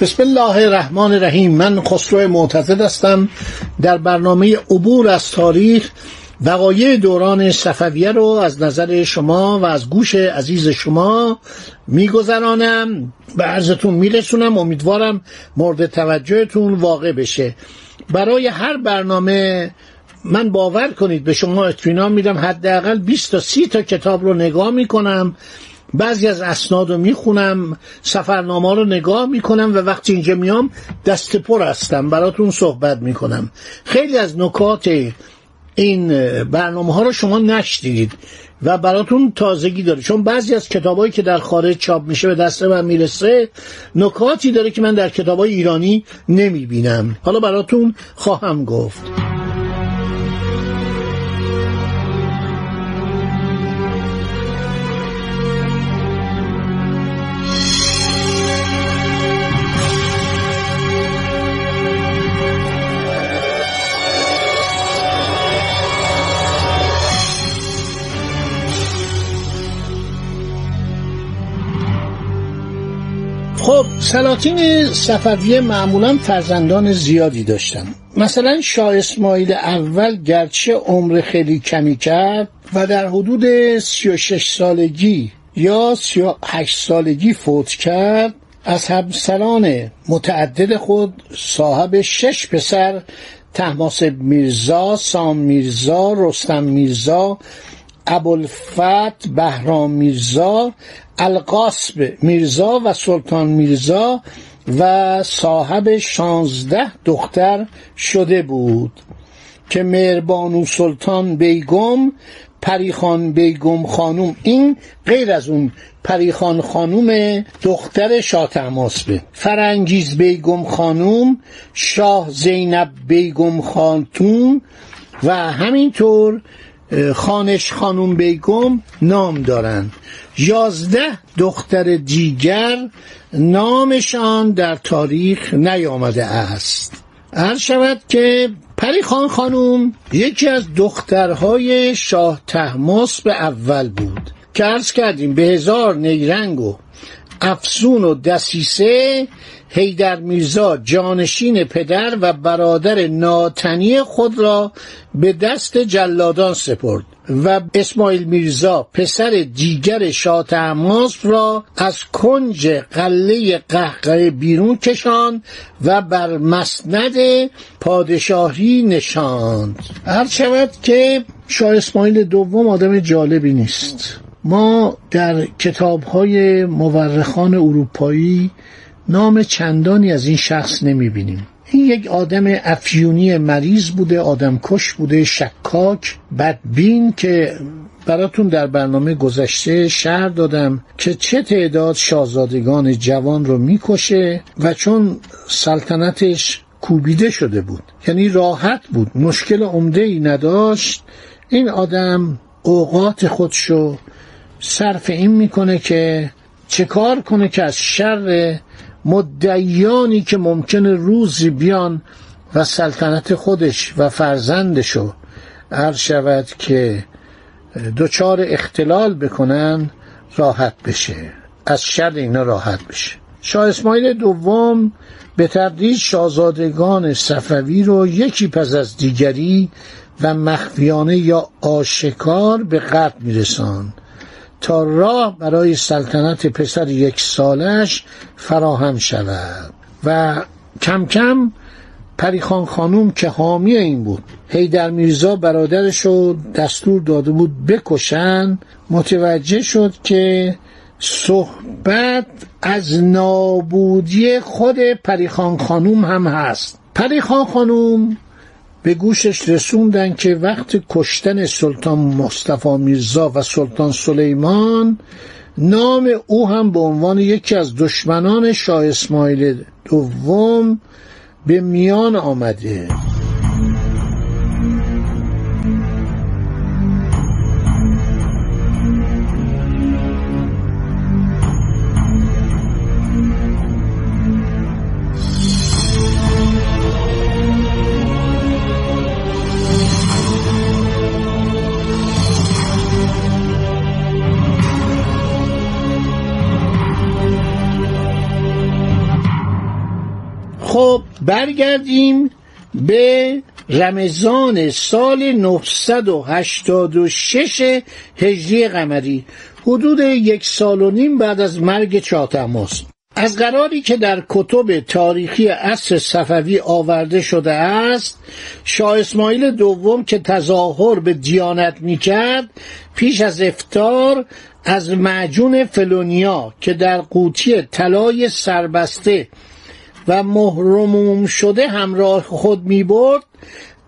بسم الله الرحمن الرحیم. من خسرو معتزد هستم. در برنامه عبور از تاریخ وقایع دوران صفویه رو از نظر شما و از گوش عزیز شما میگذرانم. به عرضتون میرسونم. امیدوارم مورد توجهتون واقع بشه. برای هر برنامه من باور کنید به شما اطمینان میدم حداقل 20 تا 30 تا کتاب رو نگاه می‌کنم. بعضی از اسناد رو می‌خونم سفرنامه رو نگاه می‌کنم و وقتی اینجا میام دست پر هستم براتون صحبت می‌کنم. خیلی از نکات این برنامه ها رو شما نشدید و براتون تازگی داره. چون بعضی از کتابایی که در خارج چاپ میشه به دست من می‌رسه نکاتی داره که من در کتابای ایرانی نمی‌بینم. حالا براتون خواهم گفت. سلاطین صفویه معمولا فرزندان زیادی داشتن. مثلا شاه اسماعیل اول گرچه عمر خیلی کمی کرد و در حدود 36 سالگی یا 38 سالگی فوت کرد از همسران متعدد خود صاحب شش پسر تحماسب میرزا، سام میرزا، رستم میرزا، ابوالفت بهرام میرزا القاسب میرزا و سلطان میرزا و صاحب شانزده دختر شده بود که مهربانو سلطان بیگم پریخان بیگم خانوم این غیر از اون پریخان خانوم دختر شاه به. فرنگیز بیگم خانوم شاه زینب بیگم خانتون و همینطور خانش خانوم بیگم نام دارند. یازده دختر دیگر نامشان در تاریخ نیامده است. هر شود که پری خان خانوم یکی از دخترهای شاه تحماس به اول بود. که ارز کردیم به هزار نیرنگ و افسون و دسیسه هیدر میرزا جانشین پدر و برادر ناتنی خود را به دست جلادان سپرد و اسماعیل میرزا پسر دیگر شاه را از کنج قله قهقه بیرون کشاند و بر مسند پادشاهی نشاند. هر شود که شاه اسماعیل دوم آدم جالبی نیست. ما در کتاب های مورخان اروپایی نام چندانی از این شخص نمی‌بینیم. این یک آدم افیونی مریض بوده آدم کش بوده شکاک بدبین که براتون در برنامه گذشته شهر دادم که چه تعداد شاهزادگان جوان رو می‌کشه و چون سلطنتش کوبیده شده بود. یعنی راحت بود مشکل عمده ای نداشت. این آدم اوقات خودشو صرف این می‌کنه که چه کار کنه که از شر مدعیانی که ممکن روزی بیان و سلطنت خودش و فرزندشو هر شود که دچار اختلال بکنن راحت بشه. از شر اینا راحت بشه. شاه اسماعیل دوم به تدریج شاهزادگان صفوی رو یکی پس از دیگری و مخفیانه یا آشکار به قتل میرساند. تا راه برای سلطنت پسر یک سالش فراهم شود. و کم کم پریخان خانوم که حامی این بود هیدر میرزا برادرش رو دستور داده بود بکشن متوجه شد که صحبت از نابودی خود پریخان خانوم هم هست. پریخان خانوم به گوشش رسوندن که وقت کشتن سلطان مصطفی میرزا و سلطان سلیمان نام او هم به عنوان یکی از دشمنان شاه اسماعیل دوم به میان آمده. خب برگردیم به رمضان سال 986 هجری قمری. حدود یک سال و نیم بعد از مرگ چاتماس از قراری که در کتب تاریخی عصر صفوی آورده شده است شاه اسماعیل دوم که تظاهر به دیانت می‌کرد پیش از افتار از معجون فلونیا که در قوطی طلای سربسته و مهرموم شده همراه خود می برد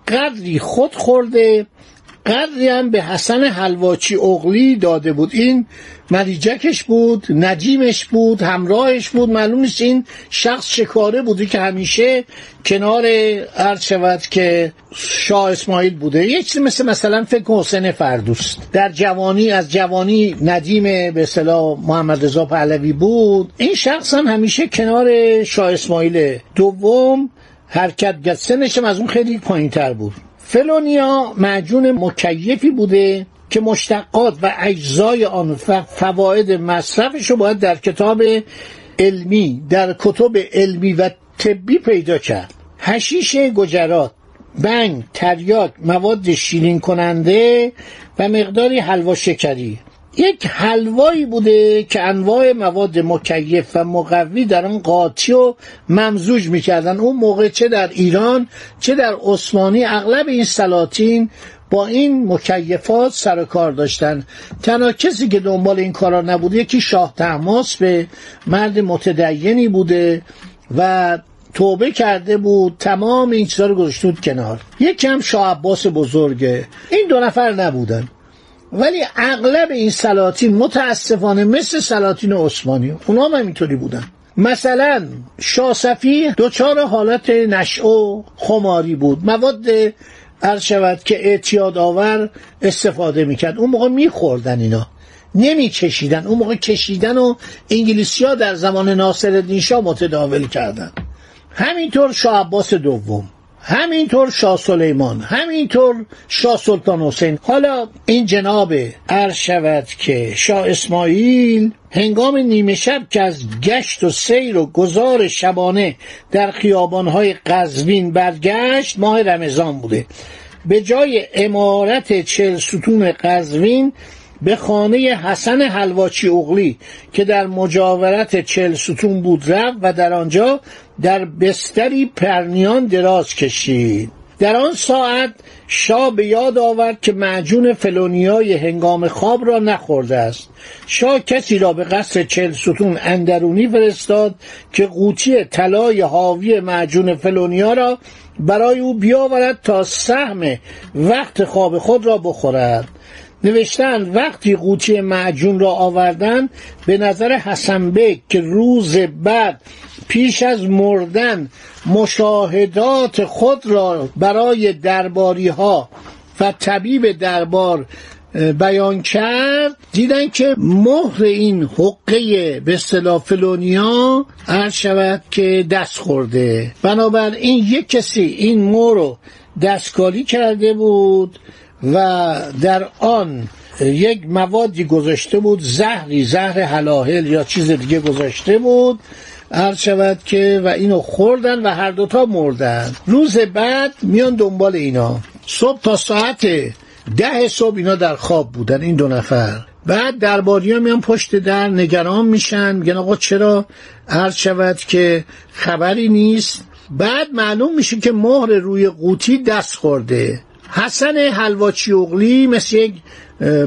قدری خود خورده قدری هم به حسن حلواچی اغلی داده بود. این مریجکش بود ندیمش بود همراهش بود. معلوم نیست این شخص شکاره بودی که همیشه کنار عرض شود که شاه اسماعیل بوده. یک چیزی مثل مثلا فکر حسین فردوست. در جوانی از جوانی ندیم به اصطلاح محمد رضا پهلوی بود. این شخص هم همیشه کنار شاه اسماعیل دوم حرکت سنش از اون خیلی پایین تر بود. فلونیا معجون مکیفی بوده که مشتقات و اجزای آن و فواید مصرفش رو باید در کتاب علمی در کتب علمی و طبی پیدا کرد. هشیش گجرات بنگ تریاک مواد شیرین کننده و مقداری حلوا شکری. یک حلوایی بوده که انواع مواد مکیف و مقوی در آن قاطی و ممزوج می‌کردن. اون موقع چه در ایران چه در عثمانی اغلب این سلاطین با این مکیفات سر کار داشتن. تنها کسی که دنبال این کارا نبوده یکی شاه تحماس به مرد متدینی بوده و توبه کرده بود. تمام این چیزا رو گذاشته کنار. یکی هم شاه عباس بزرگه. این دو نفر نبودن. ولی اغلب این سلاطین متاسفانه مثل سلاطین عثمانی. اونا هم اینطوری بودن. مثلا شاسفی دچار حالت نشع و خماری بود. مواد عرض شود که اعتیاد آور استفاده می‌کرد. اون موقع میخوردن اینا. نمیکشیدن اون موقع کشیدن و انگلیسی ها در زمان ناصر شاه متداول کردن. همینطور شاه عباس دوم. همینطور شاه سلیمان همینطور شاه سلطان حسین. حالا این جناب عرض شود که شاه اسماعیل هنگام نیمه شب که از گشت و سیر و گذار شبانه در خیابانهای قزوین برگشت ماه رمضان بوده. به جای امارت چل ستون قزوین به خانه حسن حلواچی اغلی که در مجاورت چل ستون بود رفت و در آنجا در بستری پرنیان دراز کشید. در آن ساعت شاه به یاد آورد که معجون فلونیای هنگام خواب را نخورده است. شاه کسی را به قصر چل ستون اندرونی فرستاد که قوطی طلای حاوی معجون فلونیا را برای او بیاورد تا سهم وقت خواب خود را بخورد. نوشتن وقتی قوطی معجون را آوردن به نظر حسن بک که روز بعد پیش از مردن مشاهدات خود را برای درباری ها و طبیب دربار بیان کرد دیدن که مهر این حقه به اصطلاح فلونیا عرض شود که دست خورده. بنابراین یک کسی این مهر رو دستکاری کرده بود و در آن یک موادی گذاشته بود زهری زهر حلاهل یا چیز دیگه گذاشته بود. عرض شود که و اینو خوردن و هر دوتا مردن. روز بعد میان دنبال اینا. صبح تا ساعت ده صبح اینا در خواب بودن این دو نفر. بعد درباری ها میان پشت در نگران میشن. میگن آقا چرا؟ عرض شود که خبری نیست. بعد معلوم میشه که مهر روی قوطی دست خورده. حسن حلواچی اغلی مثل یک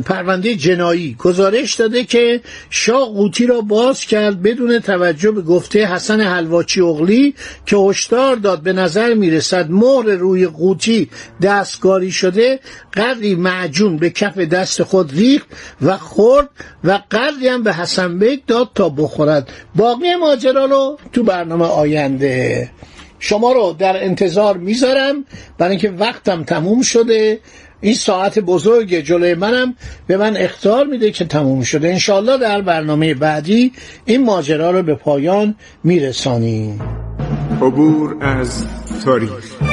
پرونده جنایی گزارش داده که شاه قوطی را باز کرد بدون توجه به گفته حسن حلواچی اغلی که هشدار داد به نظر می‌رسد مهر روی قوطی دستکاری شده قدری معجون به کف دست خود ریخت و خورد و قدری هم به حسن بیگ داد تا بخورد. باقی ماجرا رو تو برنامه آینده. شما رو در انتظار می‌ذارم. برای اینکه وقتم تموم شده. این ساعت بزرگ جلوی منم به من اختار میده که تموم شده. انشالله در برنامه بعدی این ماجرا رو به پایان میرسانیم. عبور از تاریخ.